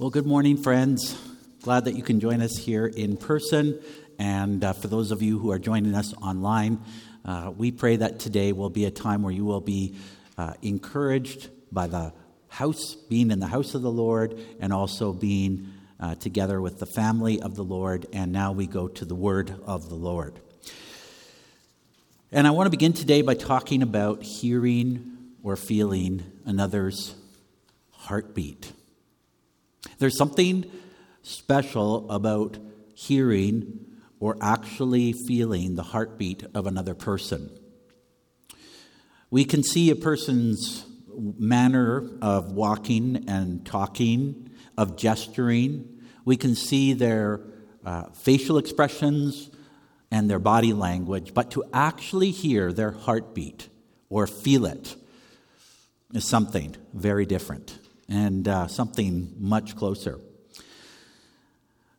Well, good morning, friends. Glad that you can join us here in person. And uh, for those of you who are joining us online, uh, we pray that today will be a time where you will be uh, encouraged by the house, being in the house of the Lord, and also being uh, together with the family of the Lord. And now we go to the word of the Lord. And I want to begin today by talking about hearing or feeling another's heartbeat. There's something special about hearing or actually feeling the heartbeat of another person. We can see a person's manner of walking and talking, of gesturing. We can see their uh, facial expressions and their body language, but to actually hear their heartbeat or feel it is something very different and uh, something much closer.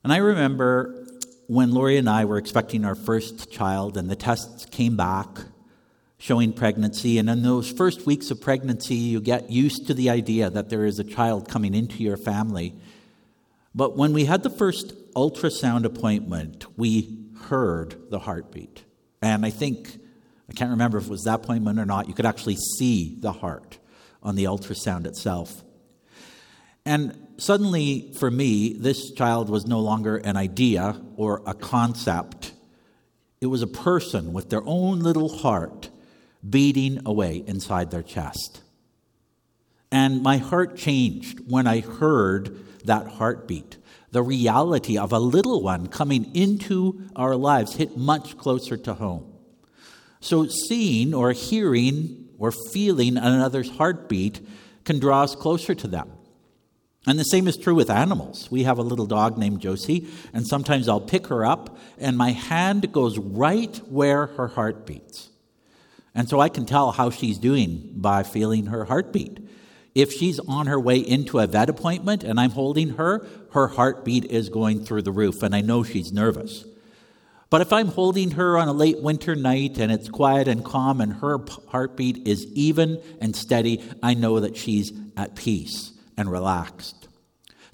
And I remember when Lori and I were expecting our first child, and the tests came back showing pregnancy. And in those first weeks of pregnancy, you get used to the idea that there is a child coming into your family. But when we had the first ultrasound appointment, we heard the heartbeat. And I think, I can't remember if it was that appointment or not, you could actually see the heart on the ultrasound itself. And suddenly, for me, this child was no longer an idea or a concept. It was a person with their own little heart beating away inside their chest. And my heart changed when I heard that heartbeat. The reality of a little one coming into our lives hit much closer to home. So, seeing or hearing or feeling another's heartbeat can draw us closer to them. And the same is true with animals. We have a little dog named Josie, and sometimes I'll pick her up, and my hand goes right where her heart beats. And so I can tell how she's doing by feeling her heartbeat. If she's on her way into a vet appointment and I'm holding her, her heartbeat is going through the roof, and I know she's nervous. But if I'm holding her on a late winter night and it's quiet and calm and her heartbeat is even and steady, I know that she's at peace and relaxed.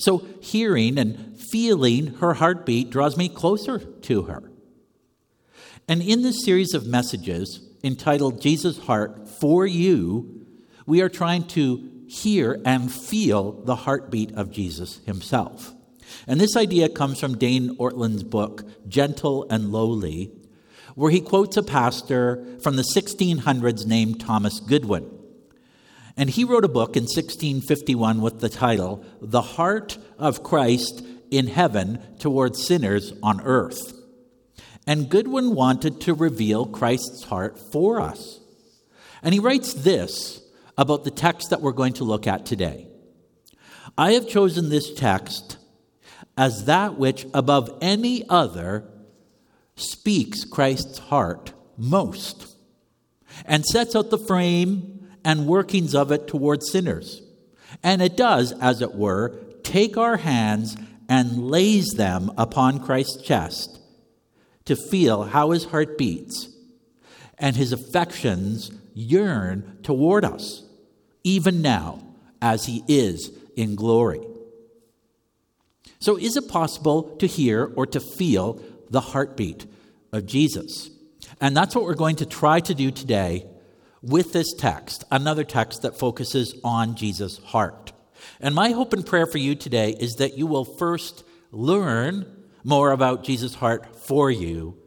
So, hearing and feeling her heartbeat draws me closer to her. And in this series of messages entitled Jesus' Heart for You, we are trying to hear and feel the heartbeat of Jesus himself. And this idea comes from Dane Ortlund's book, Gentle and Lowly, where he quotes a pastor from the 1600s named Thomas Goodwin. And he wrote a book in 1651 with the title, The Heart of Christ in Heaven Towards Sinners on Earth. And Goodwin wanted to reveal Christ's heart for us. And he writes this about the text that we're going to look at today. I have chosen this text as that which above any other speaks Christ's heart most and sets out the frame and workings of it towards sinners. And it does, as it were, take our hands and lays them upon Christ's chest to feel how his heart beats and his affections yearn toward us, even now as he is in glory. So, is it possible to hear or to feel the heartbeat of Jesus? And that's what we're going to try to do today with this text, another text that focuses on Jesus' heart. And my hope and prayer for you today is that you will first learn more about Jesus' heart for you,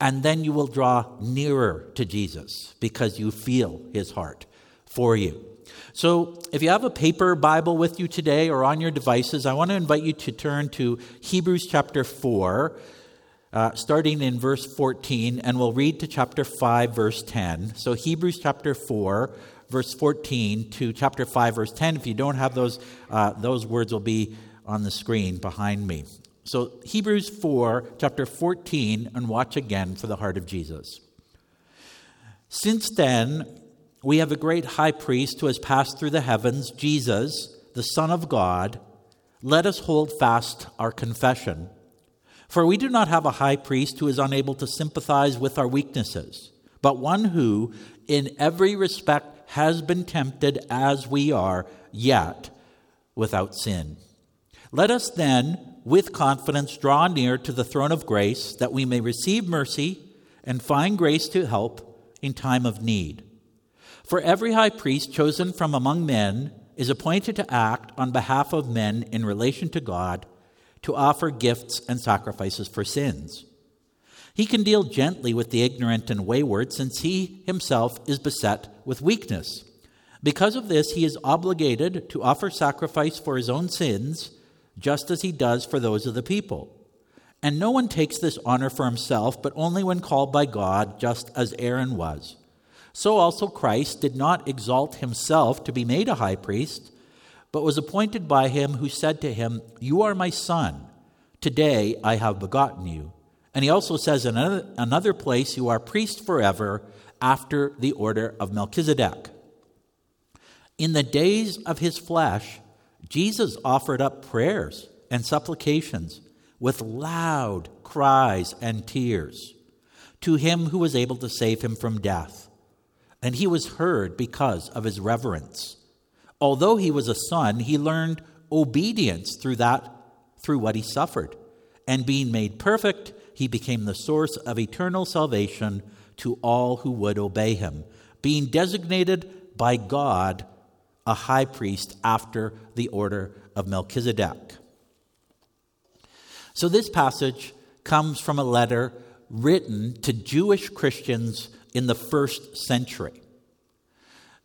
and then you will draw nearer to Jesus because you feel his heart for you. So, if you have a paper Bible with you today or on your devices, I want to invite you to turn to Hebrews chapter 4 uh, starting in verse 14, and we'll read to chapter 5, verse 10. So, Hebrews chapter 4, verse 14 to chapter 5, verse 10. If you don't have those, uh, those words will be on the screen behind me. So, Hebrews 4, chapter 14, and watch again for the heart of Jesus. Since then, we have a great high priest who has passed through the heavens, Jesus, the Son of God. Let us hold fast our confession. For we do not have a high priest who is unable to sympathize with our weaknesses, but one who, in every respect, has been tempted as we are, yet without sin. Let us then, with confidence, draw near to the throne of grace that we may receive mercy and find grace to help in time of need. For every high priest chosen from among men is appointed to act on behalf of men in relation to God, to offer gifts and sacrifices for sins. He can deal gently with the ignorant and wayward, since he himself is beset with weakness. Because of this, he is obligated to offer sacrifice for his own sins, just as he does for those of the people. And no one takes this honor for himself, but only when called by God, just as Aaron was. So also Christ did not exalt himself to be made a high priest, but was appointed by him who said to him, You are my son. Today I have begotten you. And he also says in another, place, You are priest forever after the order of Melchizedek. In the days of his flesh, Jesus offered up prayers and supplications with loud cries and tears to him who was able to save him from death. And he was heard because of his reverence. Although he was a son, he learned obedience through that through what he suffered. And being made perfect, he became the source of eternal salvation to all who would obey him, being designated by God a high priest after the order of Melchizedek. So, this passage comes from a letter written to Jewish Christians in the first century.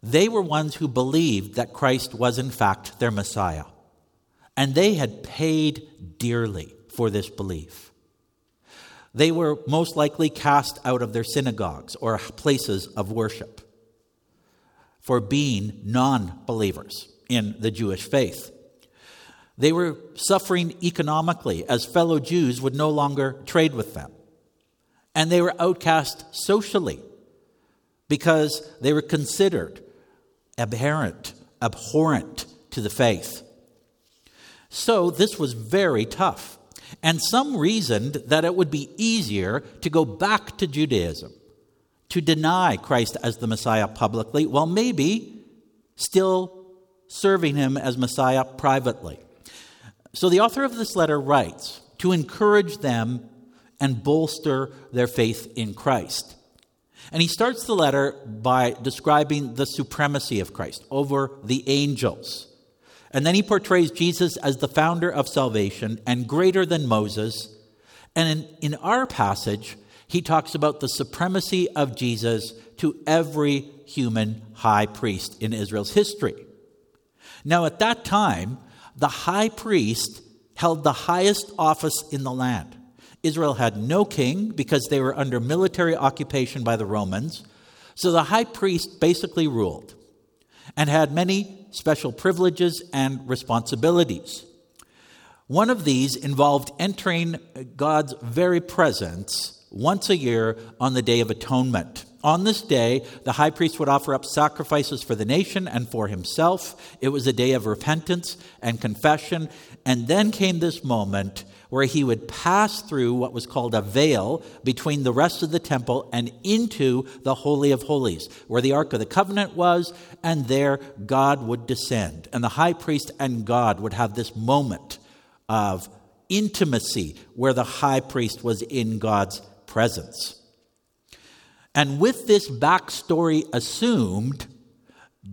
They were ones who believed that Christ was, in fact, their Messiah, and they had paid dearly for this belief. They were most likely cast out of their synagogues or places of worship for being non believers in the Jewish faith. They were suffering economically as fellow Jews would no longer trade with them. And they were outcast socially because they were considered abhorrent, abhorrent to the faith. So this was very tough. And some reasoned that it would be easier to go back to Judaism to deny Christ as the Messiah publicly, while maybe still serving him as Messiah privately. So the author of this letter writes to encourage them and bolster their faith in Christ. And he starts the letter by describing the supremacy of Christ over the angels. And then he portrays Jesus as the founder of salvation and greater than Moses. And in, in our passage, he talks about the supremacy of Jesus to every human high priest in Israel's history. Now, at that time, the high priest held the highest office in the land. Israel had no king because they were under military occupation by the Romans. So the high priest basically ruled and had many special privileges and responsibilities. One of these involved entering God's very presence once a year on the Day of Atonement. On this day, the high priest would offer up sacrifices for the nation and for himself. It was a day of repentance and confession. And then came this moment where he would pass through what was called a veil between the rest of the temple and into the Holy of Holies, where the Ark of the Covenant was, and there God would descend. And the high priest and God would have this moment of intimacy where the high priest was in God's presence. And with this backstory assumed,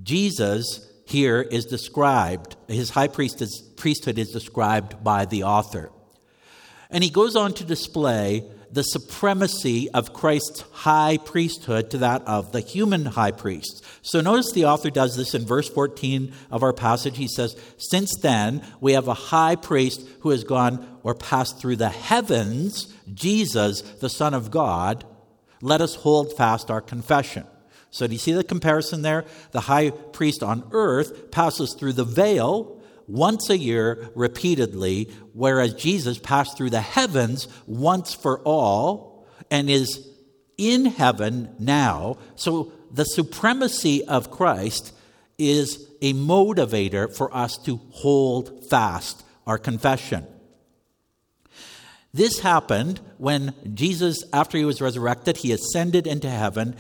Jesus here is described, his high priesthood is described by the author. And he goes on to display the supremacy of Christ's high priesthood to that of the human high priest. So notice the author does this in verse 14 of our passage. He says, Since then, we have a high priest who has gone or passed through the heavens, Jesus, the Son of God. Let us hold fast our confession. So, do you see the comparison there? The high priest on earth passes through the veil once a year repeatedly, whereas Jesus passed through the heavens once for all and is in heaven now. So the supremacy of Christ is a motivator for us to hold fast our confession. This happened when Jesus, after he was resurrected, he ascended into heaven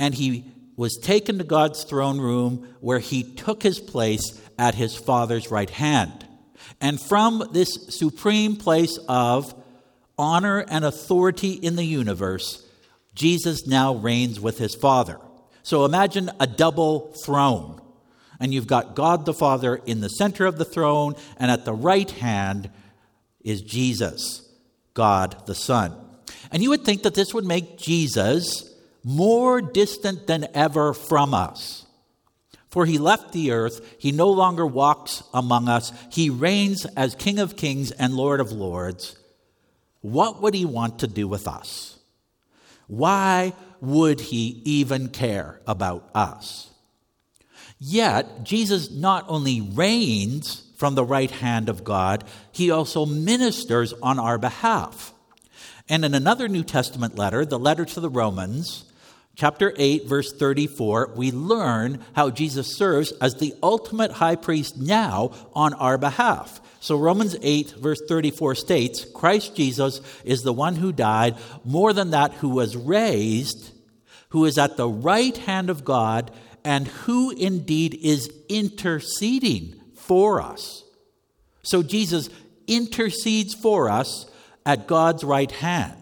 and he was taken to God's throne room where he took his place at his Father's right hand. And from this supreme place of honor and authority in the universe, Jesus now reigns with his Father. So imagine a double throne. And you've got God the Father in the center of the throne, and at the right hand is Jesus, God the Son. And you would think that this would make Jesus more distant than ever from us. For he left the earth, he no longer walks among us, he reigns as King of kings and Lord of lords. What would he want to do with us? Why would he even care about us? Yet, Jesus not only reigns from the right hand of God, he also ministers on our behalf. And in another New Testament letter, the letter to the Romans, chapter 8, verse 34, we learn how Jesus serves as the ultimate high priest now on our behalf. So Romans 8, verse 34 states Christ Jesus is the one who died, more than that, who was raised, who is at the right hand of God, and who indeed is interceding for us. So Jesus intercedes for us at God's right hand.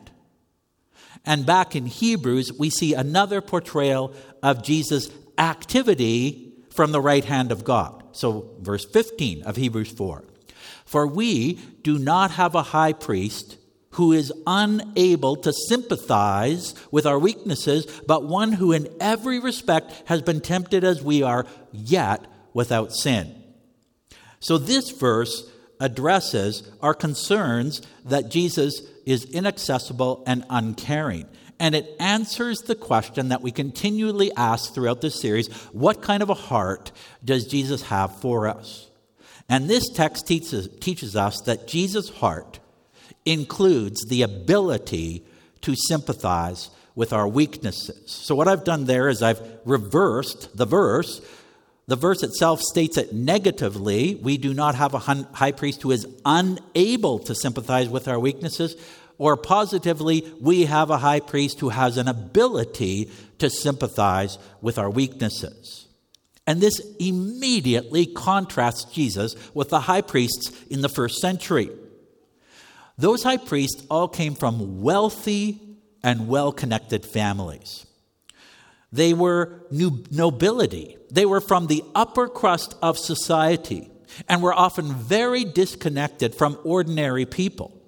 And back in Hebrews, we see another portrayal of Jesus' activity from the right hand of God. So, verse 15 of Hebrews 4 For we do not have a high priest who is unable to sympathize with our weaknesses, but one who in every respect has been tempted as we are, yet without sin. So, this verse addresses our concerns that Jesus is inaccessible and uncaring. And it answers the question that we continually ask throughout this series what kind of a heart does Jesus have for us? And this text teaches, teaches us that Jesus' heart includes the ability to sympathize with our weaknesses. So, what I've done there is I've reversed the verse the verse itself states it negatively. We do not have a high priest who is unable to sympathize with our weaknesses. Or positively, we have a high priest who has an ability to sympathize with our weaknesses. And this immediately contrasts Jesus with the high priests in the first century. Those high priests all came from wealthy and well connected families. They were nobility. They were from the upper crust of society and were often very disconnected from ordinary people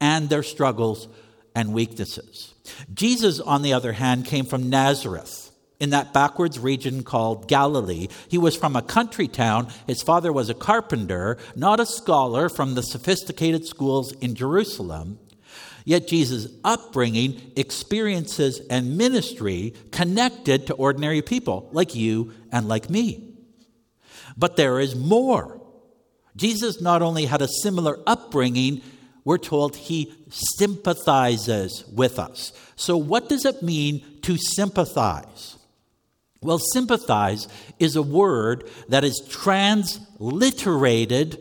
and their struggles and weaknesses. Jesus, on the other hand, came from Nazareth in that backwards region called Galilee. He was from a country town. His father was a carpenter, not a scholar from the sophisticated schools in Jerusalem. Yet Jesus' upbringing, experiences, and ministry connected to ordinary people like you and like me. But there is more. Jesus not only had a similar upbringing, we're told he sympathizes with us. So, what does it mean to sympathize? Well, sympathize is a word that is transliterated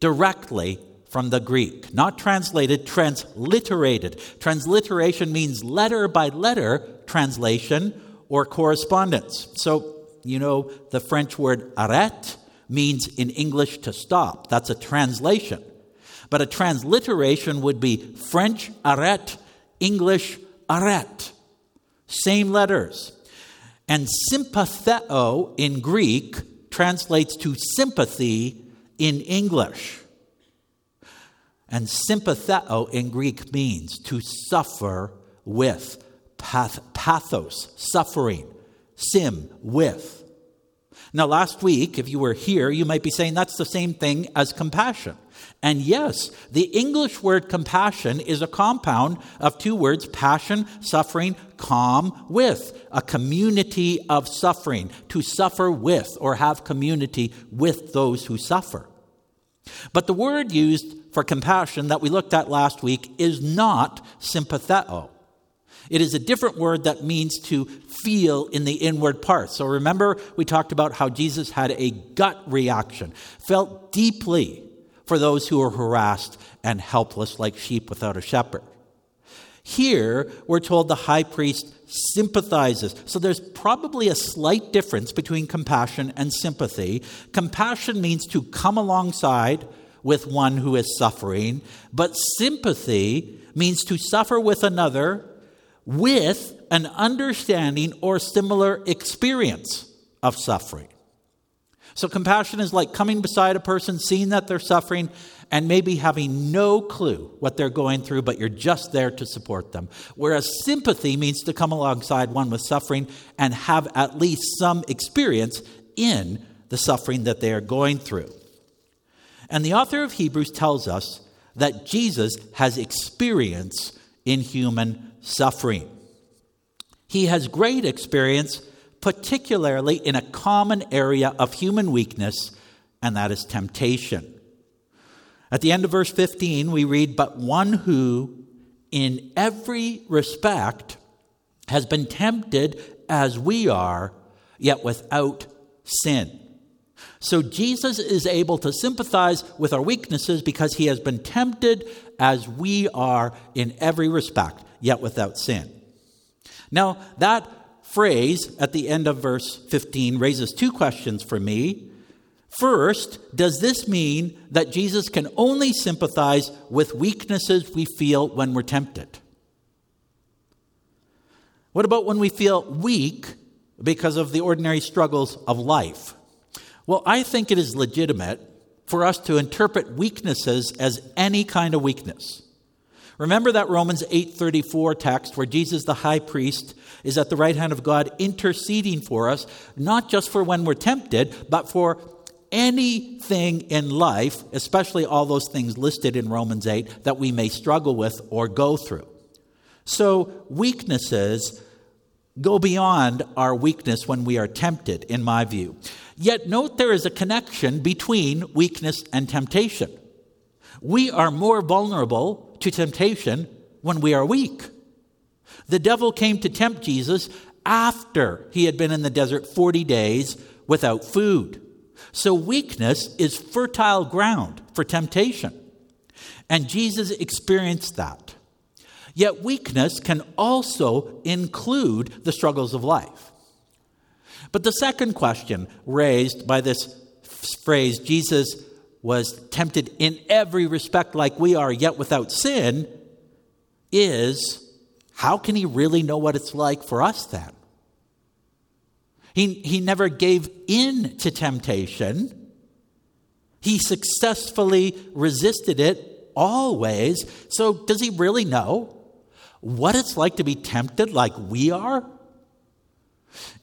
directly from the Greek. Not translated, transliterated. Transliteration means letter by letter translation or correspondence. So, you know, the French word arrête means in English to stop. That's a translation. But a transliteration would be French arrête, English arrête. Same letters. And sympatheo in Greek translates to sympathy in English. And sympatheo in Greek means to suffer with, path, pathos, suffering, sim, with. Now, last week, if you were here, you might be saying that's the same thing as compassion. And yes, the English word compassion is a compound of two words passion, suffering, calm, with, a community of suffering, to suffer with or have community with those who suffer. But the word used for compassion that we looked at last week is not sympatheo. It is a different word that means to feel in the inward parts. So remember, we talked about how Jesus had a gut reaction, felt deeply for those who were harassed and helpless like sheep without a shepherd. Here, we're told the high priest sympathizes. So there's probably a slight difference between compassion and sympathy. Compassion means to come alongside with one who is suffering, but sympathy means to suffer with another with an understanding or similar experience of suffering. So, compassion is like coming beside a person, seeing that they're suffering, and maybe having no clue what they're going through, but you're just there to support them. Whereas sympathy means to come alongside one with suffering and have at least some experience in the suffering that they are going through. And the author of Hebrews tells us that Jesus has experience in human suffering. He has great experience, particularly in a common area of human weakness, and that is temptation. At the end of verse 15, we read, But one who, in every respect, has been tempted as we are, yet without sin. So Jesus is able to sympathize with our weaknesses because he has been tempted as we are in every respect, yet without sin. Now, that phrase at the end of verse 15 raises two questions for me. First, does this mean that Jesus can only sympathize with weaknesses we feel when we're tempted? What about when we feel weak because of the ordinary struggles of life? Well, I think it is legitimate for us to interpret weaknesses as any kind of weakness. Remember that Romans 8:34 text where Jesus the high priest is at the right hand of God interceding for us, not just for when we're tempted, but for anything in life, especially all those things listed in Romans 8, that we may struggle with or go through. So, weaknesses go beyond our weakness when we are tempted, in my view. Yet, note there is a connection between weakness and temptation. We are more vulnerable to temptation when we are weak. The devil came to tempt Jesus after he had been in the desert 40 days without food. So, weakness is fertile ground for temptation. And Jesus experienced that. Yet, weakness can also include the struggles of life. But the second question raised by this phrase, Jesus was tempted in every respect like we are, yet without sin, is how can he really know what it's like for us then? He, he never gave in to temptation. He successfully resisted it always. So, does he really know what it's like to be tempted like we are?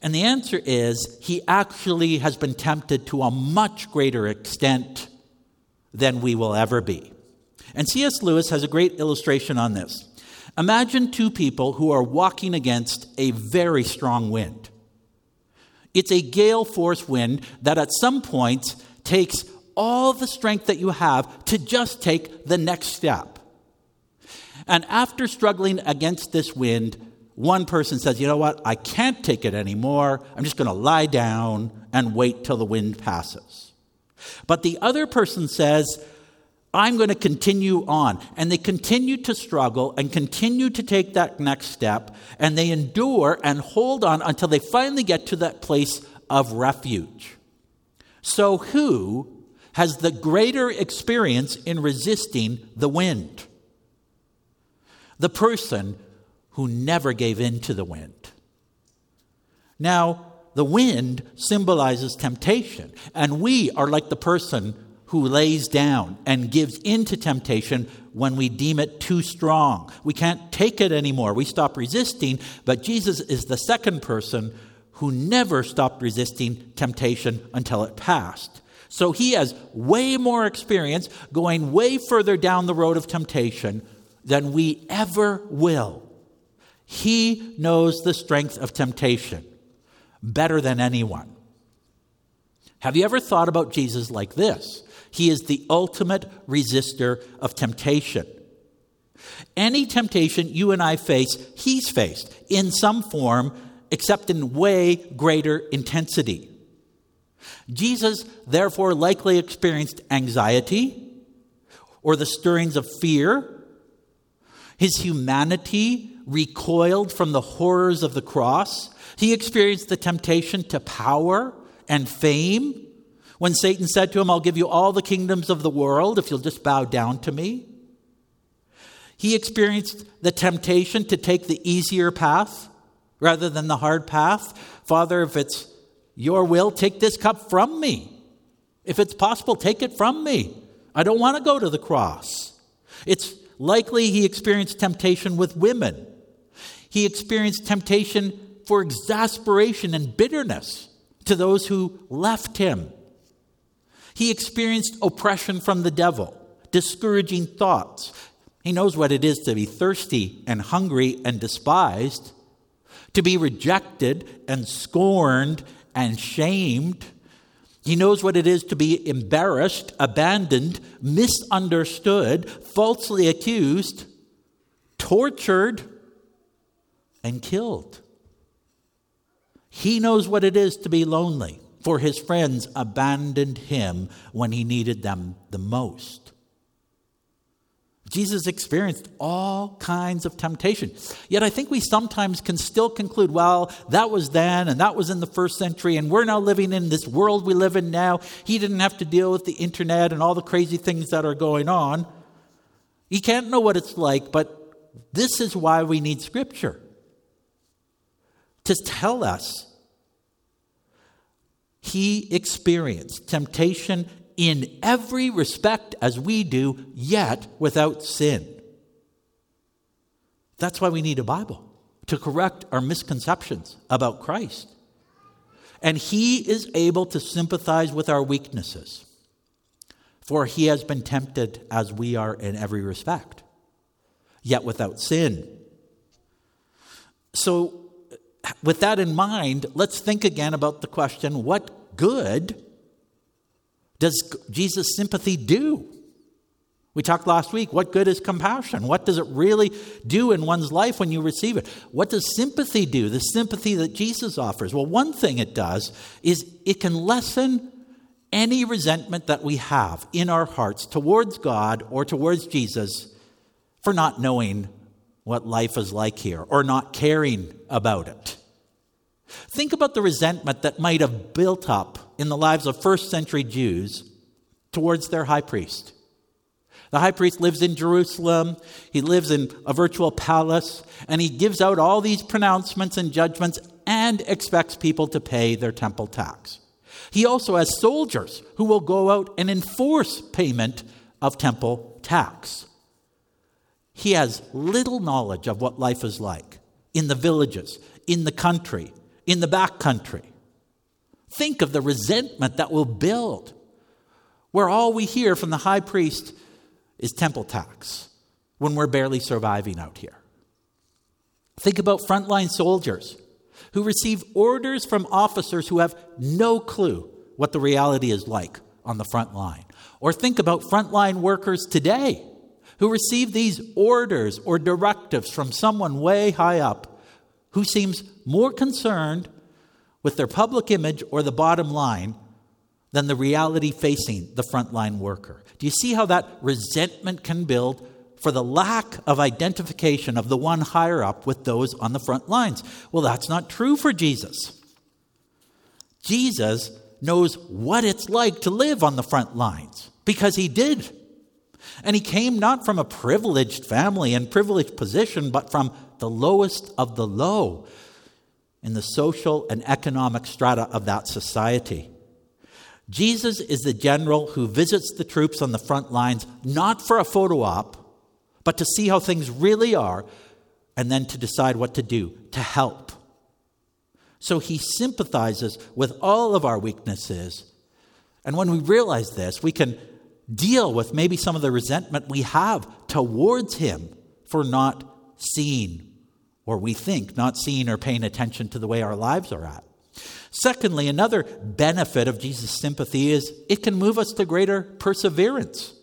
And the answer is he actually has been tempted to a much greater extent than we will ever be. And C.S. Lewis has a great illustration on this. Imagine two people who are walking against a very strong wind. It's a gale force wind that at some points takes all the strength that you have to just take the next step. And after struggling against this wind, one person says, You know what? I can't take it anymore. I'm just going to lie down and wait till the wind passes. But the other person says, I'm going to continue on. And they continue to struggle and continue to take that next step, and they endure and hold on until they finally get to that place of refuge. So, who has the greater experience in resisting the wind? The person who never gave in to the wind. Now, the wind symbolizes temptation, and we are like the person who lays down and gives in to temptation when we deem it too strong. We can't take it anymore. We stop resisting, but Jesus is the second person who never stopped resisting temptation until it passed. So he has way more experience going way further down the road of temptation than we ever will. He knows the strength of temptation better than anyone. Have you ever thought about Jesus like this? He is the ultimate resistor of temptation. Any temptation you and I face, he's faced in some form, except in way greater intensity. Jesus, therefore, likely experienced anxiety or the stirrings of fear. His humanity recoiled from the horrors of the cross. He experienced the temptation to power and fame When Satan said to him, I'll give you all the kingdoms of the world if you'll just bow down to me. He experienced the temptation to take the easier path rather than the hard path. Father, if it's your will, take this cup from me. If it's possible, take it from me. I don't want to go to the cross. It's likely he experienced temptation with women. He experienced temptation for exasperation and bitterness to those who left him. He experienced oppression from the devil, discouraging thoughts. He knows what it is to be thirsty and hungry and despised, to be rejected and scorned and shamed. He knows what it is to be embarrassed, abandoned, misunderstood, falsely accused, tortured, and killed. He knows what it is to be lonely, for his friends abandoned him when he needed them the most. Jesus experienced all kinds of temptation. Yet I think we sometimes can still conclude, well, that was then and that was in the first century, and we're now living in this world we live in now. He didn't have to deal with the internet and all the crazy things that are going on. He can't know what it's like, but this is why we need Scripture to tell us he experienced temptation in every respect as we do, yet without sin. That's why we need a Bible to correct our misconceptions about Christ. And he is able to sympathize with our weaknesses, for he has been tempted as we are in every respect, yet without sin. So, with that in mind, let's think again about the question what good does Jesus' sympathy do? We talked last week. What good is compassion? What does it really do in one's life when you receive it? What does sympathy do? The sympathy that Jesus offers. Well, one thing it does is it can lessen any resentment that we have in our hearts towards God or towards Jesus for not knowing what life is like here or not caring about it. Think about the resentment that might have built up in the lives of first century Jews towards their high priest. The high priest lives in Jerusalem. He lives in a virtual palace, and he gives out all these pronouncements and judgments and expects people to pay their temple tax. He also has soldiers who will go out and enforce payment of temple tax. He has little knowledge of what life is like in the villages, in the country, in the back country. Think of the resentment that will build, where all we hear from the high priest is temple tax when we're barely surviving out here. Think about frontline soldiers who receive orders from officers who have no clue what the reality is like on the front line. Or think about frontline workers today who receive these orders or directives from someone way high up who seems more concerned with their public image or the bottom line than the reality facing the frontline worker. Do you see how that resentment can build for the lack of identification of the one higher up with those on the front lines? Well, that's not true for Jesus. Jesus knows what it's like to live on the front lines because he did. And he came not from a privileged family and privileged position, but from the lowest of the low in the social and economic strata of that society. Jesus is the general who visits the troops on the front lines not for a photo op, but to see how things really are and then to decide what to do to help. So he sympathizes with all of our weaknesses. And when we realize this, we can deal with maybe some of the resentment we have towards him for not seeing or we think not seeing or paying attention to the way our lives are at. Secondly, another benefit of Jesus' sympathy is it can move us to greater perseverance.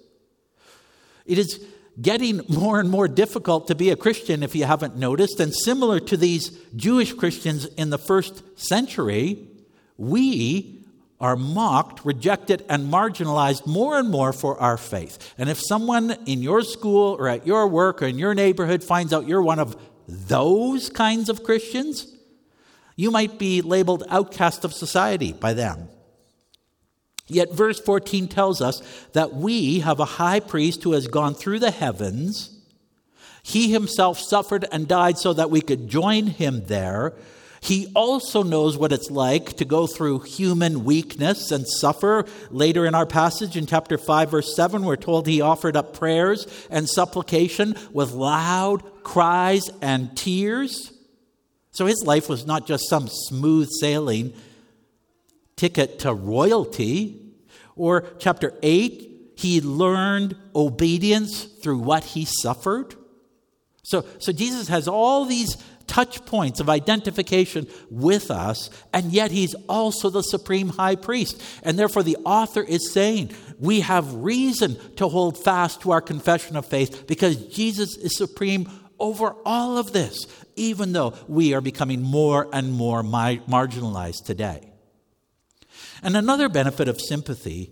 It is getting more and more difficult to be a Christian if you haven't noticed. And similar to these Jewish Christians in the first century, we are mocked, rejected, and marginalized more and more for our faith. And if someone in your school or at your work or in your neighborhood finds out you're one of those kinds of Christians, you might be labeled outcast of society by them. Yet verse 14 tells us that we have a high priest who has gone through the heavens. He himself suffered and died so that we could join him there. He also knows what it's like to go through human weakness and suffer. Later in our passage in chapter 5, verse 7, we're told he offered up prayers and supplication with loud cries and tears. So his life was not just some smooth sailing ticket to royalty. Or chapter 8, he learned obedience through what he suffered. So, so Jesus has all these touch points of identification with us, and yet he's also the supreme high priest. And therefore, the author is saying we have reason to hold fast to our confession of faith because Jesus is supreme over all of this, even though we are becoming more and more marginalized today. And another benefit of sympathy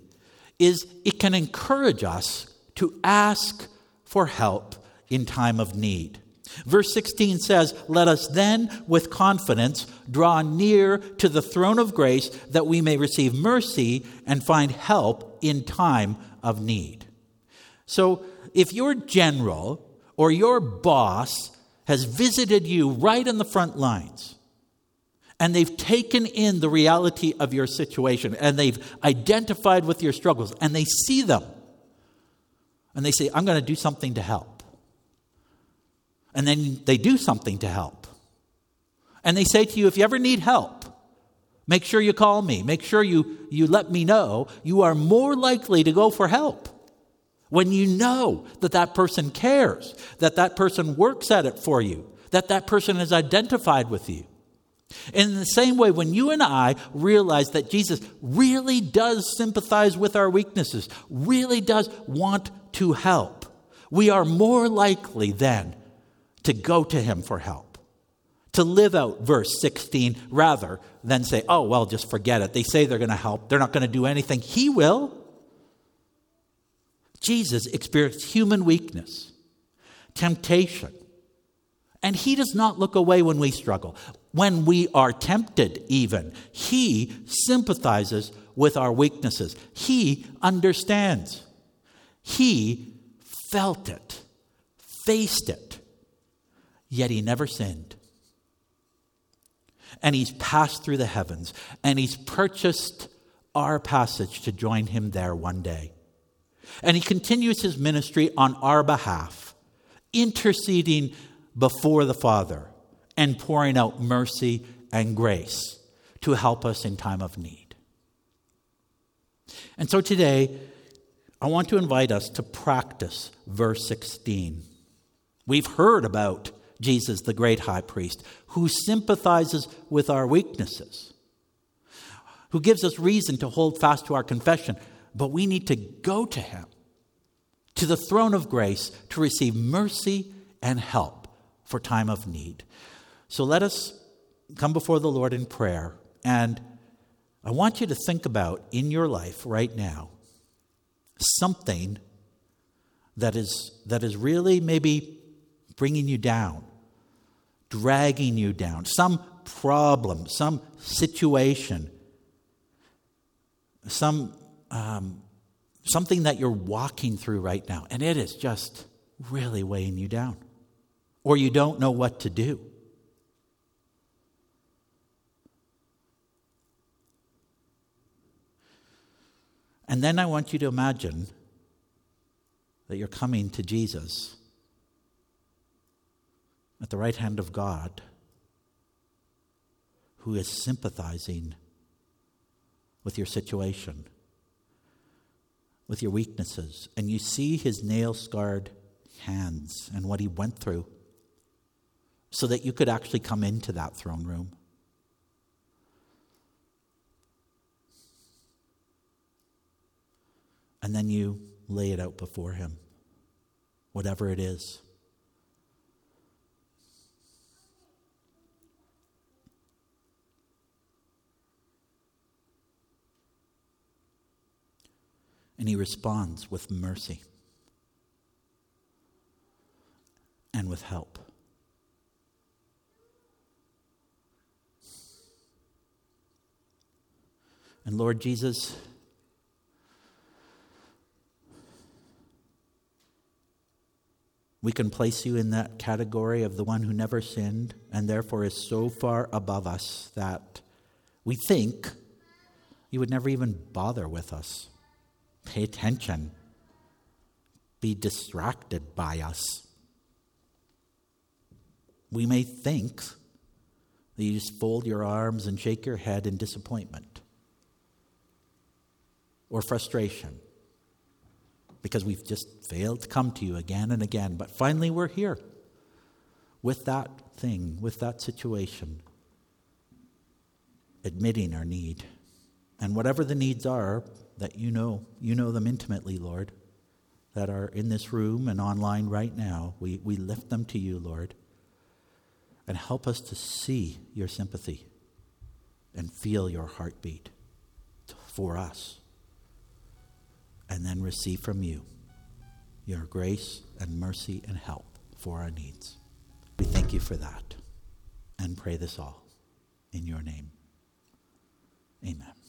is it can encourage us to ask for help in time of need. Verse 16 says, Let us then with confidence draw near to the throne of grace that we may receive mercy and find help in time of need. So, if your general or your boss has visited you right in the front lines, and they've taken in the reality of your situation and they've identified with your struggles and they see them and they say, I'm going to do something to help. And then they do something to help. And they say to you, if you ever need help, make sure you call me, make sure you, you let me know. You are more likely to go for help when you know that that person cares, that that person works at it for you, that that person is identified with you. In the same way, when you and I realize that Jesus really does sympathize with our weaknesses, really does want to help, we are more likely then to go to him for help, to live out verse 16 rather than say, oh, well, just forget it. They say they're going to help, they're not going to do anything. He will. Jesus experienced human weakness, temptation, and he does not look away when we struggle when we are tempted, even. He sympathizes with our weaknesses, He understands. He felt it, faced it, yet He never sinned. And He's passed through the heavens, and He's purchased our passage to join Him there one day. And He continues His ministry on our behalf, interceding before the Father and pouring out mercy and grace to help us in time of need. And so today, I want to invite us to practice verse 16. We've heard about Jesus, the great high priest, who sympathizes with our weaknesses, who gives us reason to hold fast to our confession, but we need to go to him, to the throne of grace, to receive mercy and help for time of need. So let us come before the Lord in prayer. And I want you to think about in your life right now something that is, that is really maybe bringing you down, dragging you down, some problem, some situation, some, um, something that you're walking through right now, and it is just really weighing you down, or you don't know what to do. And then I want you to imagine that you're coming to Jesus at the right hand of God, who is sympathizing with your situation, with your weaknesses, and you see his nail scarred hands and what he went through so that you could actually come into that throne room. and then you lay it out before Him, whatever it is. And he responds with mercy and with help. And Lord Jesus, we can place you in that category of the one who never sinned and therefore is so far above us that we think you would never even bother with us. Pay attention. Be distracted by us. We may think that you just fold your arms and shake your head in disappointment or frustration because we've just failed to come to you again and again. But finally, we're here with that thing, with that situation, admitting our need. And whatever the needs are that you know, you know them intimately, Lord, that are in this room and online right now, we, we lift them to you, Lord. And help us to see your sympathy and feel your heartbeat for us and then receive from you your grace and mercy and help for our needs. We thank you for that and pray this all in your name. Amen.